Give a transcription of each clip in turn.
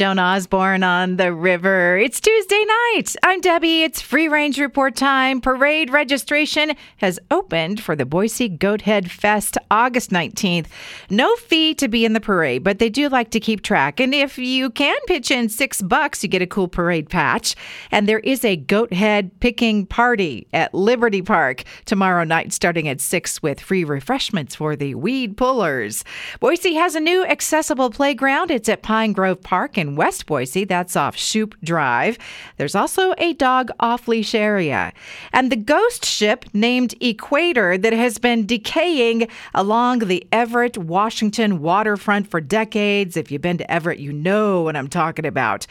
Joan Osborne on the river. It's Tuesday night. I'm Debbie. It's free range report time. Parade registration has opened for the Boise Goathead Fest August 19th. No fee to be in the parade, but they do like to keep track. And if you can pitch in six bucks, you get a cool parade patch. And there is a goathead picking party at Liberty Park tomorrow night starting at 6 with free refreshments for the weed pullers. Boise has a new accessible playground. It's at Pine Grove Park in West Boise. That's off Shoup Drive. There's also a dog off leash area. And the ghost ship named Equator that has been decaying along the Everett, Washington waterfront for decades. If you've been to Everett, you know what I'm talking about.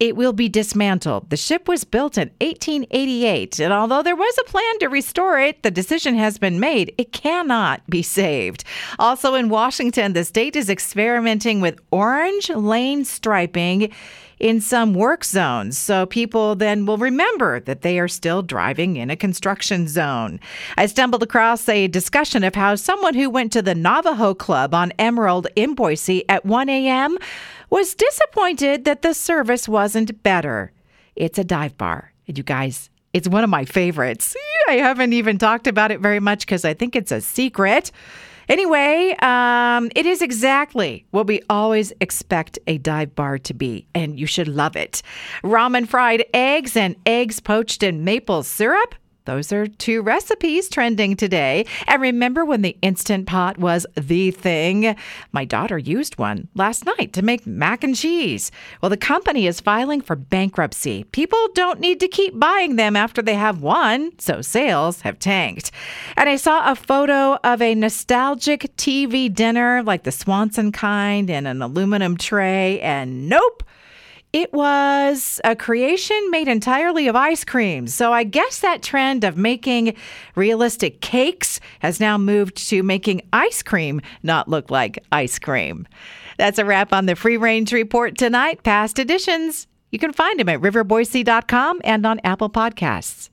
It will be dismantled. The ship was built in 1888, and although there was a plan to restore it, the decision has been made. It cannot be saved. Also in Washington, the state is experimenting with orange lane striping in some work zones. So people then will remember that they are still driving in a construction zone. I stumbled across a discussion of how someone who went to the Navajo Club on Emerald in Boise at 1 a.m. was disappointed that the service wasn't better. It's a dive bar. And you guys, it's one of my favorites. I haven't even talked about it very much because I think it's a secret. Anyway, um, it is exactly what we always expect a dive bar to be, and you should love it. Ramen fried eggs and eggs poached in maple syrup. Those are two recipes trending today. And remember when the Instant Pot was the thing? My daughter used one last night to make mac and cheese. Well, the company is filing for bankruptcy. People don't need to keep buying them after they have one, so sales have tanked. And I saw a photo of a nostalgic TV dinner like the Swanson kind in an aluminum tray, and nope. It was a creation made entirely of ice cream. So I guess that trend of making realistic cakes has now moved to making ice cream not look like ice cream. That's a wrap on the Free Range Report tonight. Past editions, you can find them at riverboise.com and on Apple Podcasts.